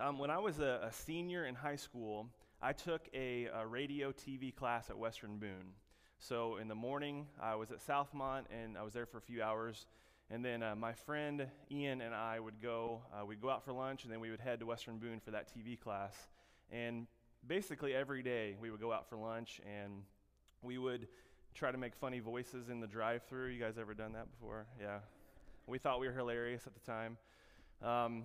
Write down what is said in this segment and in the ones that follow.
Um, when I was a, a, senior in high school, I took a, a, radio TV class at Western Boone. So in the morning, I was at Southmont and I was there for a few hours. And then uh, my friend Ian and I would go, uh, we'd go out for lunch and then we would head to Western Boone for that TV class. And basically every day we would go out for lunch and we would try to make funny voices in the drive through. You guys ever done that before? Yeah. We thought we were hilarious at the time. Um,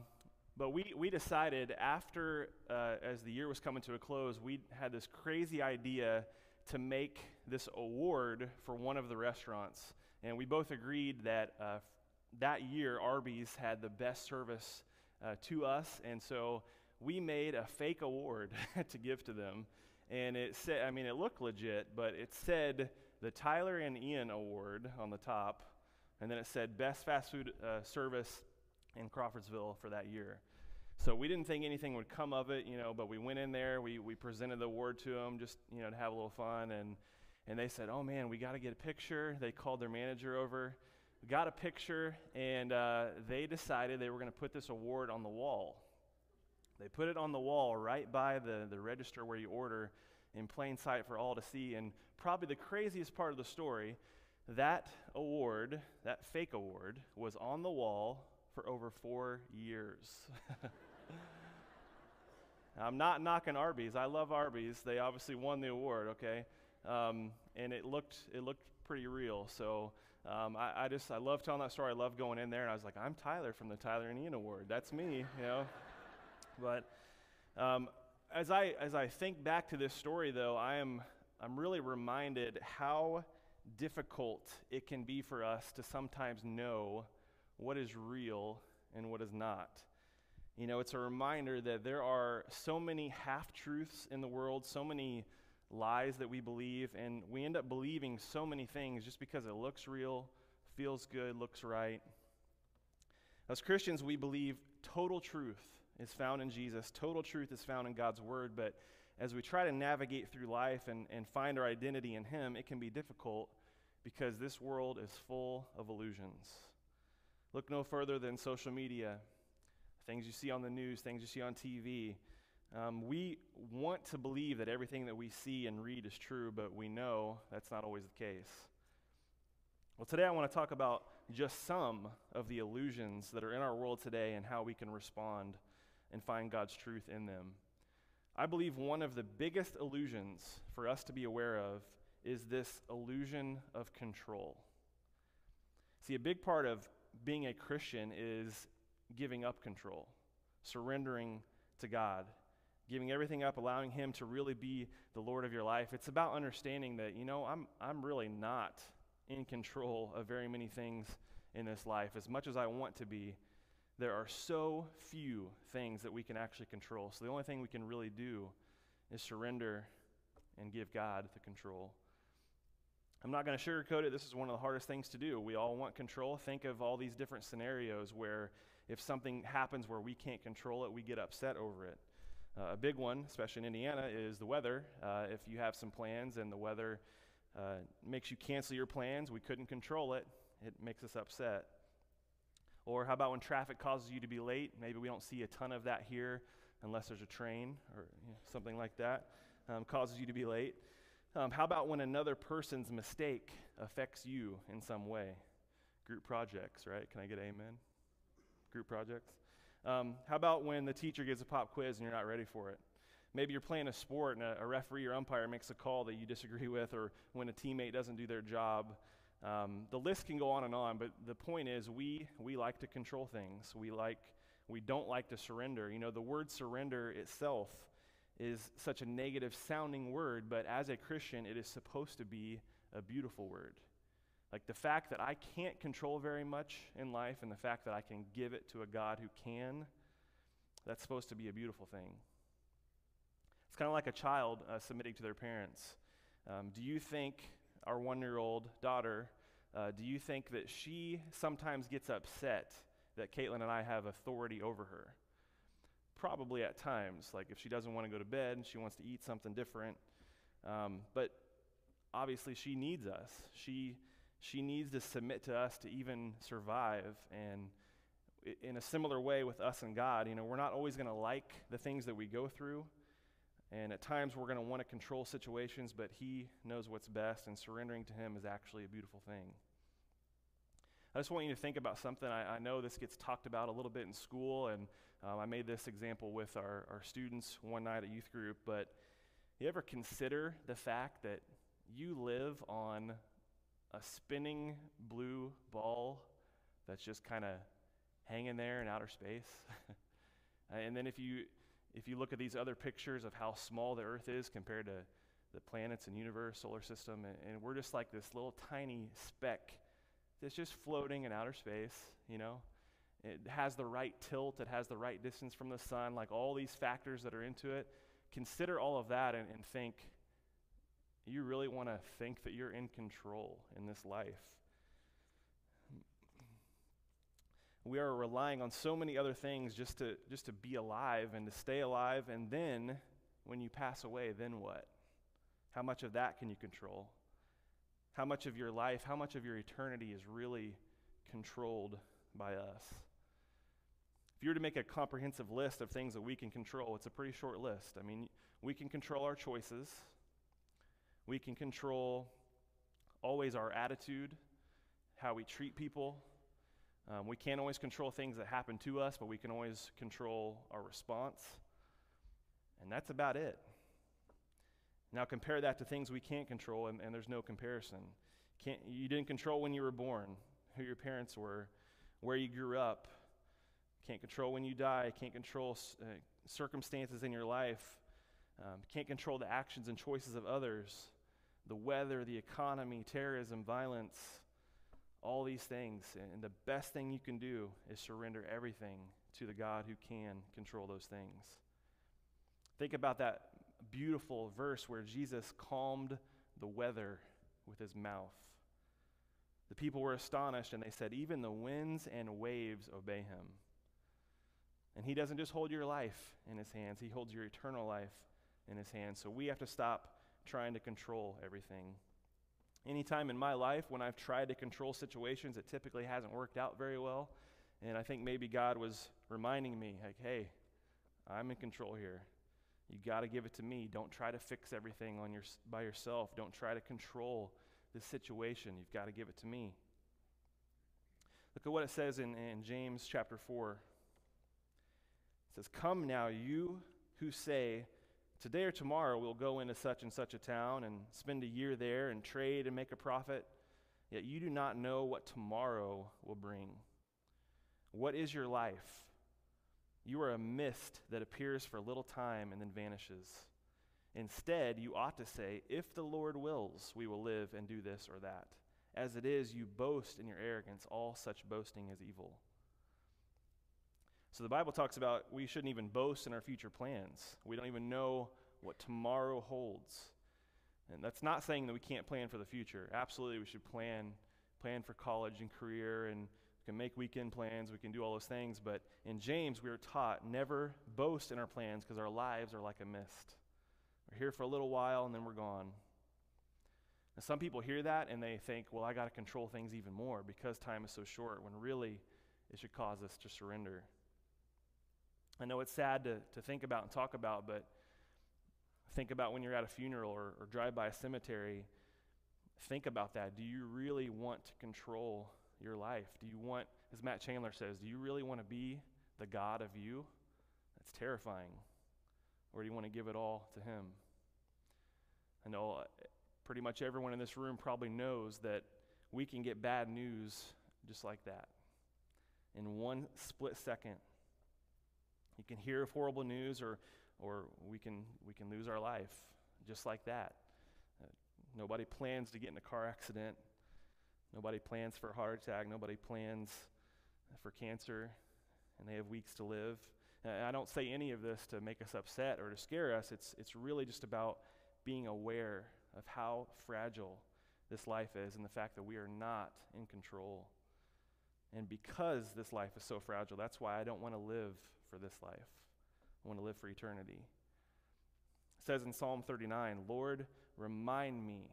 but we, we decided after, uh, as the year was coming to a close, we had this crazy idea to make this award for one of the restaurants. And we both agreed that uh, that year, Arby's had the best service uh, to us. And so we made a fake award to give to them. And it said, I mean, it looked legit, but it said the Tyler and Ian Award on the top. And then it said Best Fast Food uh, Service in Crawfordsville for that year. So we didn't think anything would come of it, you know, but we went in there, we, we presented the award to them just, you know, to have a little fun. And, and they said, oh man, we got to get a picture. They called their manager over, got a picture, and uh, they decided they were going to put this award on the wall. They put it on the wall right by the, the register where you order in plain sight for all to see. And probably the craziest part of the story that award, that fake award, was on the wall for over four years. I'm not knocking Arby's. I love Arby's. They obviously won the award, okay? Um, and it looked, it looked pretty real. So um, I, I, just, I love telling that story. I love going in there, and I was like, I'm Tyler from the Tyler and Ian Award. That's me, you know? but um, as, I, as I think back to this story, though, I am, I'm really reminded how difficult it can be for us to sometimes know what is real and what is not. You know, it's a reminder that there are so many half truths in the world, so many lies that we believe, and we end up believing so many things just because it looks real, feels good, looks right. As Christians, we believe total truth is found in Jesus, total truth is found in God's Word, but as we try to navigate through life and, and find our identity in Him, it can be difficult because this world is full of illusions. Look no further than social media, things you see on the news, things you see on TV. Um, we want to believe that everything that we see and read is true, but we know that's not always the case. Well, today I want to talk about just some of the illusions that are in our world today and how we can respond and find God's truth in them. I believe one of the biggest illusions for us to be aware of is this illusion of control. See, a big part of being a Christian is giving up control, surrendering to God, giving everything up, allowing Him to really be the Lord of your life. It's about understanding that, you know, I'm, I'm really not in control of very many things in this life. As much as I want to be, there are so few things that we can actually control. So the only thing we can really do is surrender and give God the control. I'm not going to sugarcoat it. This is one of the hardest things to do. We all want control. Think of all these different scenarios where if something happens where we can't control it, we get upset over it. Uh, a big one, especially in Indiana, is the weather. Uh, if you have some plans and the weather uh, makes you cancel your plans, we couldn't control it, it makes us upset. Or how about when traffic causes you to be late? Maybe we don't see a ton of that here unless there's a train or you know, something like that um, causes you to be late. Um, how about when another person's mistake affects you in some way? Group projects, right? Can I get amen? Group projects. Um, how about when the teacher gives a pop quiz and you're not ready for it? Maybe you're playing a sport and a, a referee or umpire makes a call that you disagree with, or when a teammate doesn't do their job. Um, the list can go on and on, but the point is we, we like to control things. We, like, we don't like to surrender. You know, the word surrender itself is such a negative sounding word, but as a Christian, it is supposed to be a beautiful word. Like the fact that I can't control very much in life and the fact that I can give it to a God who can, that's supposed to be a beautiful thing. It's kind of like a child uh, submitting to their parents. Um, do you think our one year old daughter, uh, do you think that she sometimes gets upset that Caitlin and I have authority over her? Probably at times, like if she doesn't want to go to bed and she wants to eat something different. Um, but obviously, she needs us. She, she needs to submit to us to even survive. And in a similar way with us and God, you know, we're not always going to like the things that we go through. And at times we're going to want to control situations, but He knows what's best, and surrendering to Him is actually a beautiful thing. I just want you to think about something. I, I know this gets talked about a little bit in school, and um, I made this example with our, our students one night at youth group, but you ever consider the fact that you live on a spinning blue ball that's just kind of hanging there in outer space. and then if you if you look at these other pictures of how small the earth is compared to the planets and universe, solar system, and, and we're just like this little tiny speck that's just floating in outer space, you know. It has the right tilt, it has the right distance from the sun, like all these factors that are into it. Consider all of that and, and think you really want to think that you're in control in this life. We are relying on so many other things just to, just to be alive and to stay alive. And then, when you pass away, then what? How much of that can you control? How much of your life, how much of your eternity is really controlled by us? If you were to make a comprehensive list of things that we can control, it's a pretty short list. I mean, we can control our choices, we can control always our attitude, how we treat people. Um, we can't always control things that happen to us, but we can always control our response. And that's about it. Now, compare that to things we can't control, and, and there's no comparison. Can't, you didn't control when you were born, who your parents were, where you grew up. Can't control when you die. Can't control uh, circumstances in your life. Um, can't control the actions and choices of others the weather, the economy, terrorism, violence, all these things. And the best thing you can do is surrender everything to the God who can control those things. Think about that beautiful verse where Jesus calmed the weather with his mouth. The people were astonished and they said, Even the winds and waves obey him. And he doesn't just hold your life in his hands, he holds your eternal life in his hands. So we have to stop trying to control everything. Anytime in my life when I've tried to control situations, it typically hasn't worked out very well. And I think maybe God was reminding me, like, hey, I'm in control here. You got to give it to me. Don't try to fix everything on your, by yourself. Don't try to control the situation. You've got to give it to me. Look at what it says in, in James chapter 4. It says, Come now, you who say, Today or tomorrow, we'll go into such and such a town and spend a year there and trade and make a profit. Yet you do not know what tomorrow will bring. What is your life? You are a mist that appears for a little time and then vanishes. Instead, you ought to say, If the Lord wills, we will live and do this or that. As it is, you boast in your arrogance. All such boasting is evil. So the Bible talks about we shouldn't even boast in our future plans. We don't even know what tomorrow holds. And that's not saying that we can't plan for the future. Absolutely, we should plan plan for college and career and we can make weekend plans, we can do all those things, but in James we are taught never boast in our plans because our lives are like a mist. We're here for a little while and then we're gone. And some people hear that and they think, well, I got to control things even more because time is so short, when really it should cause us to surrender. I know it's sad to, to think about and talk about, but think about when you're at a funeral or, or drive by a cemetery. Think about that. Do you really want to control your life? Do you want, as Matt Chandler says, do you really want to be the God of you? That's terrifying. Or do you want to give it all to Him? I know uh, pretty much everyone in this room probably knows that we can get bad news just like that. In one split second, you can hear horrible news, or, or we, can, we can lose our life just like that. Uh, nobody plans to get in a car accident. Nobody plans for a heart attack. Nobody plans for cancer, and they have weeks to live. And I don't say any of this to make us upset or to scare us. It's, it's really just about being aware of how fragile this life is and the fact that we are not in control. And because this life is so fragile, that's why I don't want to live for this life. I want to live for eternity. It says in Psalm 39 Lord, remind me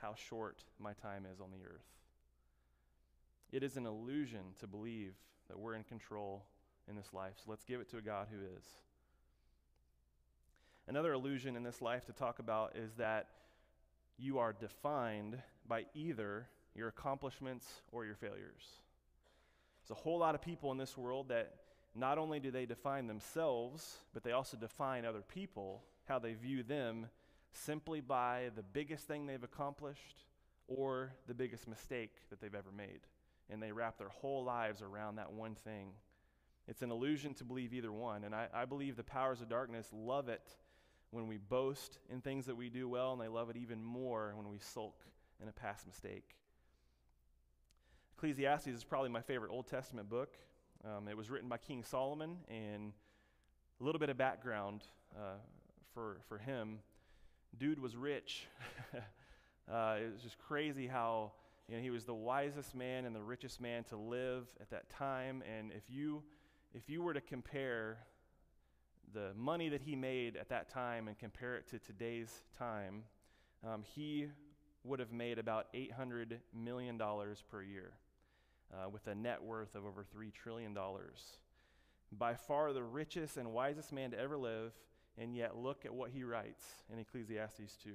how short my time is on the earth. It is an illusion to believe that we're in control in this life. So let's give it to a God who is. Another illusion in this life to talk about is that you are defined by either your accomplishments or your failures. There's a whole lot of people in this world that not only do they define themselves, but they also define other people, how they view them, simply by the biggest thing they've accomplished or the biggest mistake that they've ever made. And they wrap their whole lives around that one thing. It's an illusion to believe either one. And I, I believe the powers of darkness love it when we boast in things that we do well, and they love it even more when we sulk in a past mistake. Ecclesiastes is probably my favorite Old Testament book. Um, it was written by King Solomon, and a little bit of background uh, for, for him. Dude was rich. uh, it was just crazy how you know, he was the wisest man and the richest man to live at that time. And if you, if you were to compare the money that he made at that time and compare it to today's time, um, he would have made about $800 million per year uh, with a net worth of over $3 trillion. By far the richest and wisest man to ever live, and yet look at what he writes in Ecclesiastes 2.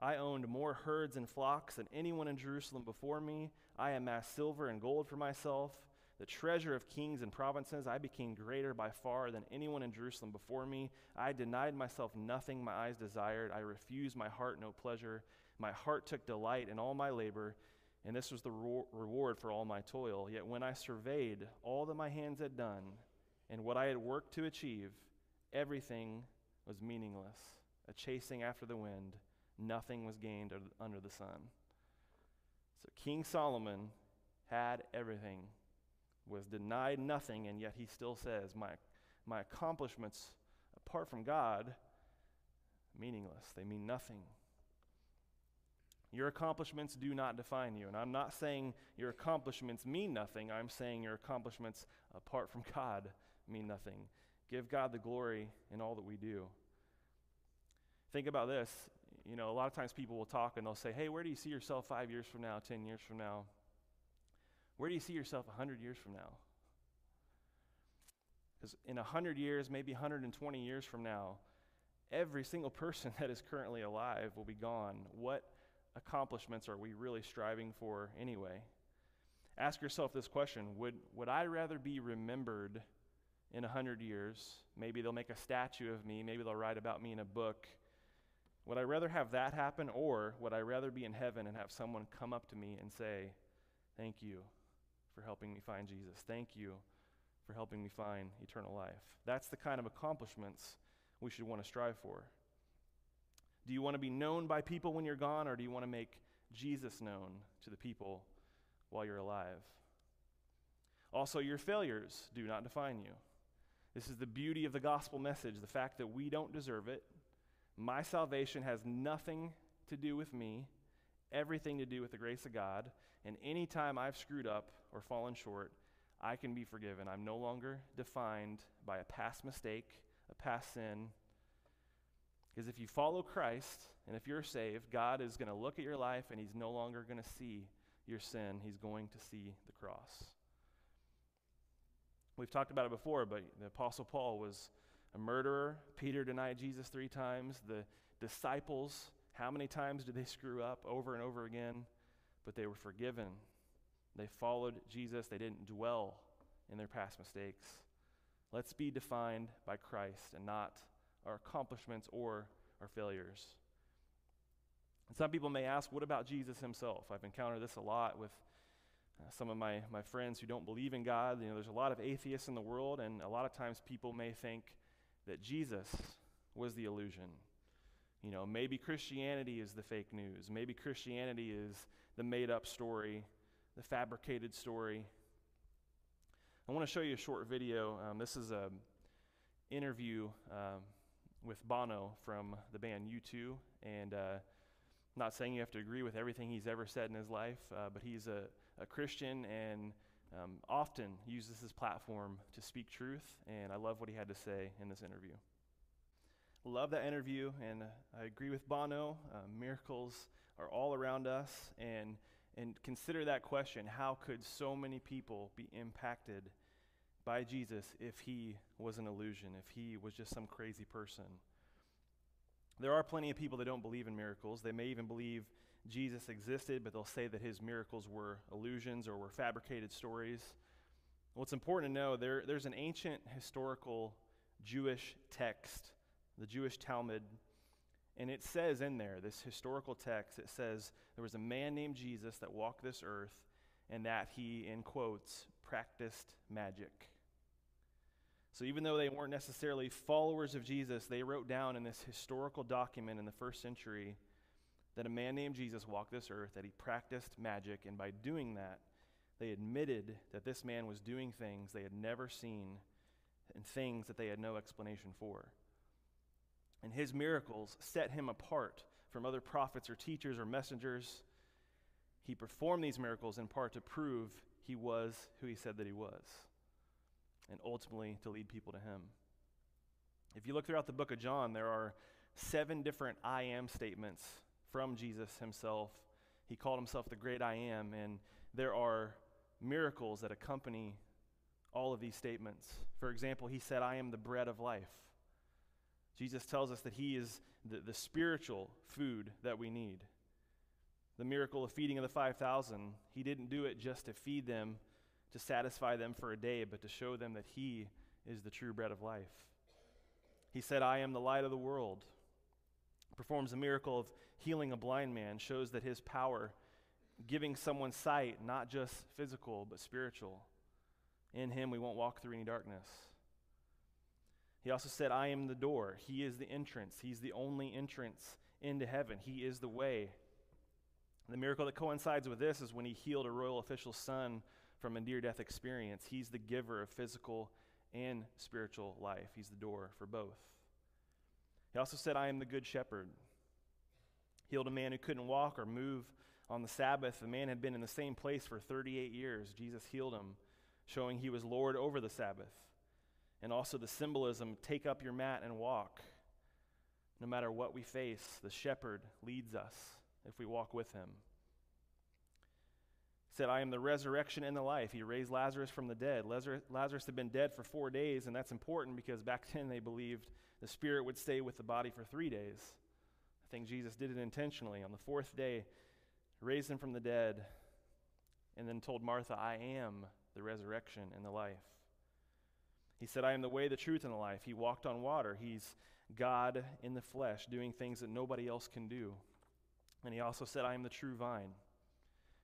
I owned more herds and flocks than anyone in Jerusalem before me. I amassed silver and gold for myself, the treasure of kings and provinces. I became greater by far than anyone in Jerusalem before me. I denied myself nothing my eyes desired. I refused my heart no pleasure. My heart took delight in all my labor and this was the reward for all my toil. Yet when I surveyed all that my hands had done and what I had worked to achieve, everything was meaningless, a chasing after the wind. Nothing was gained under the sun. So King Solomon had everything, was denied nothing, and yet he still says, My, my accomplishments, apart from God, meaningless. They mean nothing. Your accomplishments do not define you. And I'm not saying your accomplishments mean nothing. I'm saying your accomplishments apart from God mean nothing. Give God the glory in all that we do. Think about this. You know, a lot of times people will talk and they'll say, Hey, where do you see yourself five years from now, 10 years from now? Where do you see yourself 100 years from now? Because in 100 years, maybe 120 years from now, every single person that is currently alive will be gone. What accomplishments are we really striving for anyway? Ask yourself this question Would, would I rather be remembered in a 100 years? Maybe they'll make a statue of me, maybe they'll write about me in a book. Would I rather have that happen, or would I rather be in heaven and have someone come up to me and say, Thank you for helping me find Jesus? Thank you for helping me find eternal life. That's the kind of accomplishments we should want to strive for. Do you want to be known by people when you're gone, or do you want to make Jesus known to the people while you're alive? Also, your failures do not define you. This is the beauty of the gospel message the fact that we don't deserve it. My salvation has nothing to do with me, everything to do with the grace of God. And anytime I've screwed up or fallen short, I can be forgiven. I'm no longer defined by a past mistake, a past sin, because if you follow Christ and if you're saved, God is going to look at your life and He's no longer going to see your sin. He's going to see the cross. We've talked about it before, but the Apostle Paul was a murderer. Peter denied Jesus three times. The disciples, how many times did they screw up over and over again? But they were forgiven. They followed Jesus, they didn't dwell in their past mistakes. Let's be defined by Christ and not our accomplishments or our failures. And some people may ask, what about Jesus himself? I've encountered this a lot with uh, some of my, my friends who don't believe in God. You know, there's a lot of atheists in the world, and a lot of times people may think that Jesus was the illusion. You know, maybe Christianity is the fake news. Maybe Christianity is the made up story, the fabricated story. I want to show you a short video. Um, this is an interview um, with Bono from the band U2. And uh, not saying you have to agree with everything he's ever said in his life, uh, but he's a, a Christian and um, often uses his platform to speak truth. And I love what he had to say in this interview. Love that interview, and I agree with Bono. Uh, miracles are all around us, and and consider that question how could so many people be impacted by Jesus if he was an illusion, if he was just some crazy person? There are plenty of people that don't believe in miracles. They may even believe Jesus existed, but they'll say that his miracles were illusions or were fabricated stories. What's important to know there, there's an ancient historical Jewish text, the Jewish Talmud, and it says in there, this historical text, it says there was a man named Jesus that walked this earth and that he, in quotes, practiced magic. So even though they weren't necessarily followers of Jesus, they wrote down in this historical document in the first century that a man named Jesus walked this earth, that he practiced magic, and by doing that, they admitted that this man was doing things they had never seen and things that they had no explanation for. And his miracles set him apart from other prophets or teachers or messengers. He performed these miracles in part to prove he was who he said that he was, and ultimately to lead people to him. If you look throughout the book of John, there are seven different I am statements from Jesus himself. He called himself the great I am, and there are miracles that accompany all of these statements. For example, he said, I am the bread of life. Jesus tells us that he is the, the spiritual food that we need. The miracle of feeding of the 5,000, he didn't do it just to feed them, to satisfy them for a day, but to show them that he is the true bread of life. He said, I am the light of the world. Performs a miracle of healing a blind man, shows that his power, giving someone sight, not just physical, but spiritual. In him we won't walk through any darkness. He also said, I am the door. He is the entrance. He's the only entrance into heaven. He is the way. The miracle that coincides with this is when he healed a royal official's son from a near death experience. He's the giver of physical and spiritual life, he's the door for both. He also said, I am the good shepherd. Healed a man who couldn't walk or move on the Sabbath. The man had been in the same place for 38 years. Jesus healed him, showing he was Lord over the Sabbath and also the symbolism take up your mat and walk. No matter what we face, the shepherd leads us if we walk with him. Said, I am the resurrection and the life. He raised Lazarus from the dead. Lazarus had been dead for four days, and that's important because back then they believed the spirit would stay with the body for three days. I think Jesus did it intentionally. On the fourth day, raised him from the dead, and then told Martha, I am the resurrection and the life. He said, I am the way, the truth, and the life. He walked on water. He's God in the flesh, doing things that nobody else can do. And he also said, I am the true vine.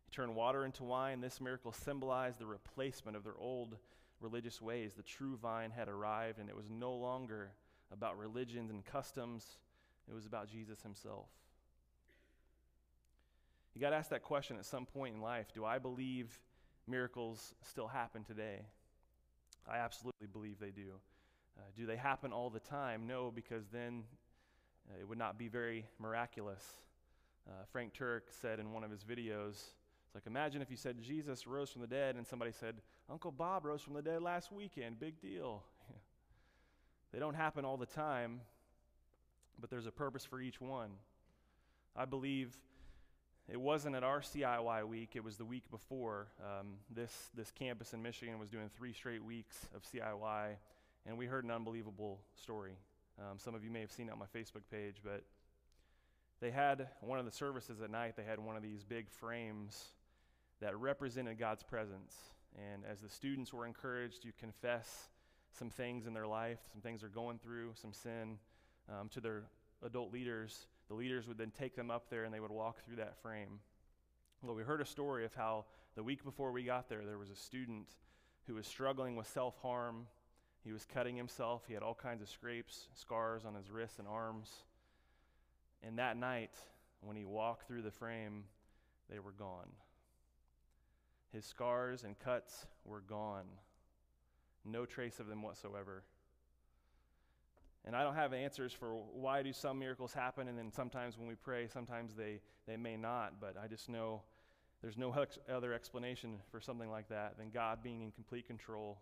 He turned water into wine. This miracle symbolized the replacement of their old religious ways. The true vine had arrived, and it was no longer about religions and customs, it was about Jesus himself. You got to ask that question at some point in life Do I believe miracles still happen today? I absolutely believe they do. Uh, do they happen all the time? No, because then uh, it would not be very miraculous. Uh, Frank Turek said in one of his videos, it's like, imagine if you said Jesus rose from the dead and somebody said, Uncle Bob rose from the dead last weekend. Big deal. they don't happen all the time, but there's a purpose for each one. I believe it wasn't at our CIY week, it was the week before. Um, this, this campus in Michigan was doing three straight weeks of CIY, and we heard an unbelievable story. Um, some of you may have seen it on my Facebook page, but they had one of the services at night, they had one of these big frames that represented God's presence. And as the students were encouraged to confess some things in their life, some things they're going through, some sin, um, to their adult leaders, the leaders would then take them up there and they would walk through that frame. Well, we heard a story of how the week before we got there, there was a student who was struggling with self harm. He was cutting himself. He had all kinds of scrapes, scars on his wrists and arms. And that night, when he walked through the frame, they were gone. His scars and cuts were gone. No trace of them whatsoever. And I don't have answers for why do some miracles happen, and then sometimes when we pray, sometimes they, they may not. But I just know there's no ex- other explanation for something like that than God being in complete control.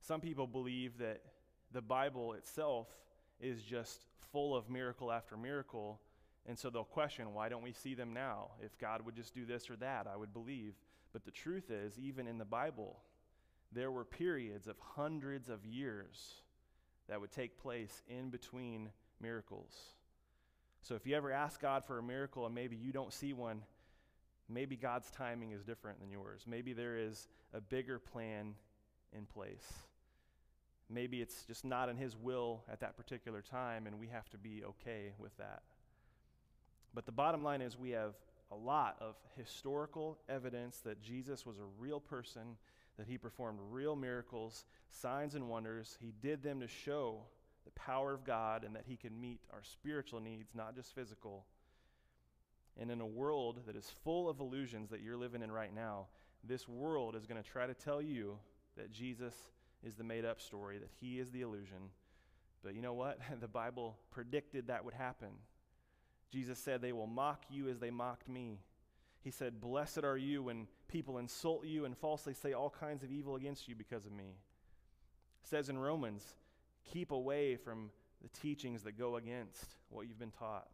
Some people believe that the Bible itself is just full of miracle after miracle, And so they'll question, why don't we see them now? If God would just do this or that, I would believe. But the truth is, even in the Bible, there were periods of hundreds of years that would take place in between miracles. So if you ever ask God for a miracle and maybe you don't see one, maybe God's timing is different than yours. Maybe there is a bigger plan in place. Maybe it's just not in His will at that particular time, and we have to be okay with that. But the bottom line is, we have a lot of historical evidence that Jesus was a real person, that He performed real miracles, signs, and wonders. He did them to show the power of God and that He can meet our spiritual needs, not just physical. And in a world that is full of illusions that you're living in right now, this world is going to try to tell you that Jesus is the made up story, that he is the illusion. But you know what? the Bible predicted that would happen. Jesus said, They will mock you as they mocked me. He said, Blessed are you when people insult you and falsely say all kinds of evil against you because of me. It says in Romans, Keep away from the teachings that go against what you've been taught.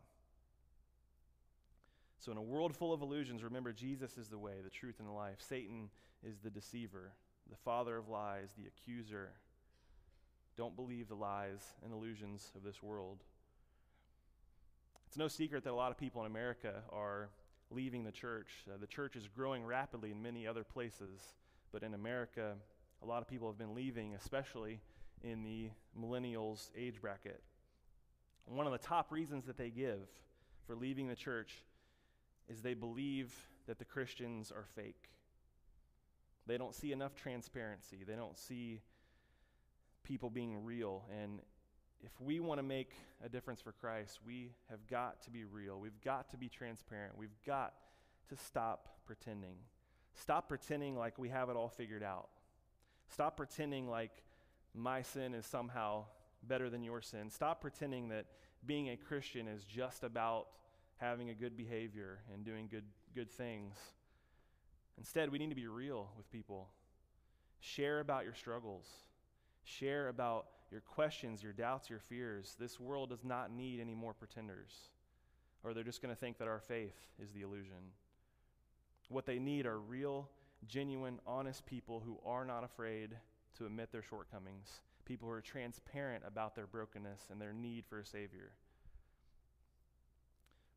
So, in a world full of illusions, remember Jesus is the way, the truth, and the life. Satan is the deceiver, the father of lies, the accuser. Don't believe the lies and illusions of this world. It's no secret that a lot of people in America are leaving the church. Uh, the church is growing rapidly in many other places, but in America, a lot of people have been leaving, especially in the millennials age bracket. One of the top reasons that they give for leaving the church is they believe that the Christians are fake. They don't see enough transparency. They don't see people being real. And if we want to make a difference for Christ, we have got to be real. We've got to be transparent. We've got to stop pretending. Stop pretending like we have it all figured out. Stop pretending like my sin is somehow better than your sin. Stop pretending that being a Christian is just about having a good behavior and doing good, good things. Instead, we need to be real with people. Share about your struggles. Share about your questions, your doubts, your fears. This world does not need any more pretenders, or they're just going to think that our faith is the illusion. What they need are real, genuine, honest people who are not afraid to admit their shortcomings, people who are transparent about their brokenness and their need for a Savior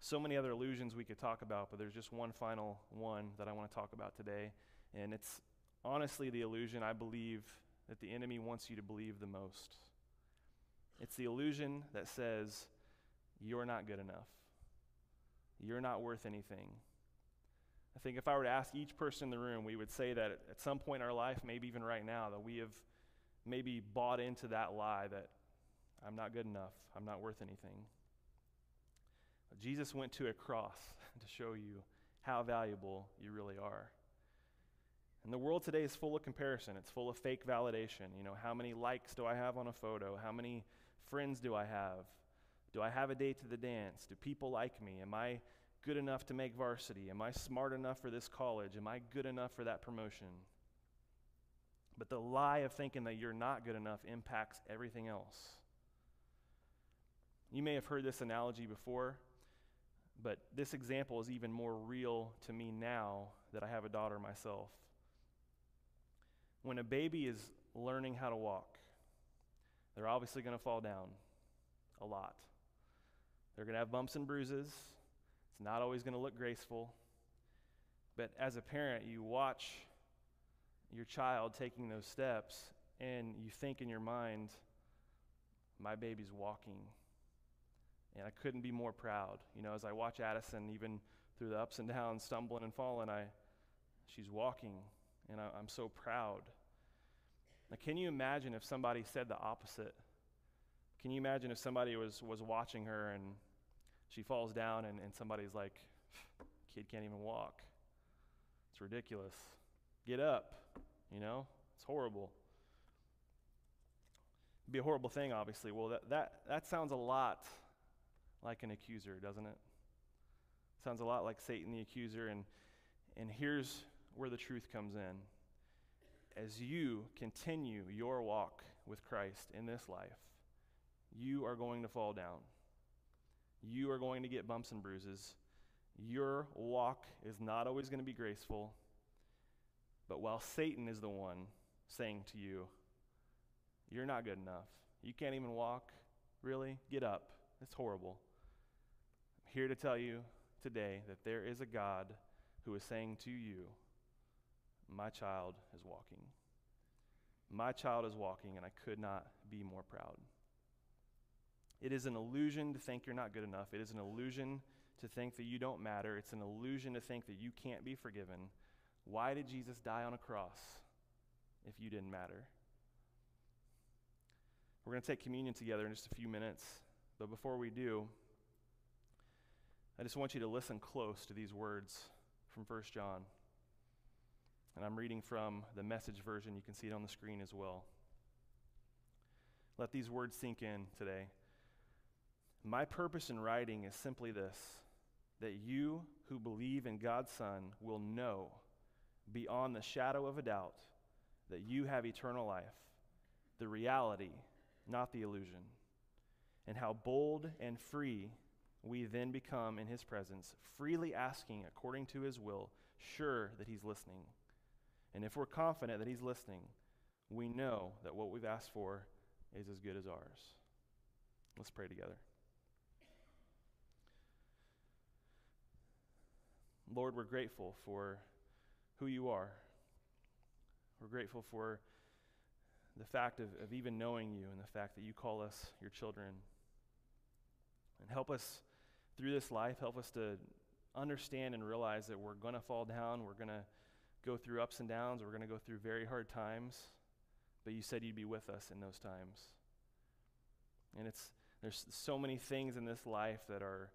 so many other illusions we could talk about, but there's just one final one that I want to talk about today. And it's honestly the illusion I believe that the enemy wants you to believe the most. It's the illusion that says, you're not good enough. You're not worth anything. I think if I were to ask each person in the room, we would say that at some point in our life, maybe even right now, that we have maybe bought into that lie that I'm not good enough, I'm not worth anything. Jesus went to a cross to show you how valuable you really are. And the world today is full of comparison. It's full of fake validation. You know, how many likes do I have on a photo? How many friends do I have? Do I have a date to the dance? Do people like me? Am I good enough to make varsity? Am I smart enough for this college? Am I good enough for that promotion? But the lie of thinking that you're not good enough impacts everything else. You may have heard this analogy before. But this example is even more real to me now that I have a daughter myself. When a baby is learning how to walk, they're obviously going to fall down a lot. They're going to have bumps and bruises. It's not always going to look graceful. But as a parent, you watch your child taking those steps and you think in your mind, my baby's walking and I couldn't be more proud. You know, as I watch Addison, even through the ups and downs, stumbling and falling, I, she's walking, and I, am so proud. Now, can you imagine if somebody said the opposite? Can you imagine if somebody was, was watching her and she falls down and, and somebody's like, kid can't even walk? It's ridiculous. Get up, you know? It's horrible. It'd be a horrible thing, obviously. Well, that, that, that sounds a lot like an accuser, doesn't it? Sounds a lot like Satan the accuser. And, and here's where the truth comes in. As you continue your walk with Christ in this life, you are going to fall down. You are going to get bumps and bruises. Your walk is not always going to be graceful. But while Satan is the one saying to you, You're not good enough, you can't even walk, really? Get up. It's horrible. I'm here to tell you today that there is a God who is saying to you, My child is walking. My child is walking, and I could not be more proud. It is an illusion to think you're not good enough. It is an illusion to think that you don't matter. It's an illusion to think that you can't be forgiven. Why did Jesus die on a cross if you didn't matter? We're going to take communion together in just a few minutes. But before we do, I just want you to listen close to these words from 1 John. And I'm reading from the message version. You can see it on the screen as well. Let these words sink in today. My purpose in writing is simply this that you who believe in God's Son will know beyond the shadow of a doubt that you have eternal life, the reality, not the illusion, and how bold and free we then become in His presence, freely asking according to His will, sure that He's listening. And if we're confident that He's listening, we know that what we've asked for is as good as ours. Let's pray together. Lord, we're grateful for who you are. We're grateful for the fact of, of even knowing you and the fact that you call us your children. And help us through this life, help us to understand and realize that we're going to fall down, we're going to go through ups and downs, we're going to go through very hard times, but you said you'd be with us in those times. And it's there's so many things in this life that are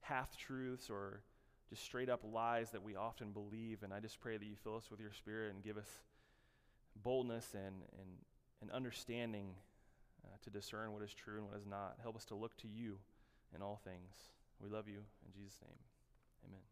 half truths or just straight up lies that we often believe. And I just pray that you fill us with your spirit and give us boldness and, and, and understanding uh, to discern what is true and what is not. Help us to look to you in all things. We love you. In Jesus' name, amen.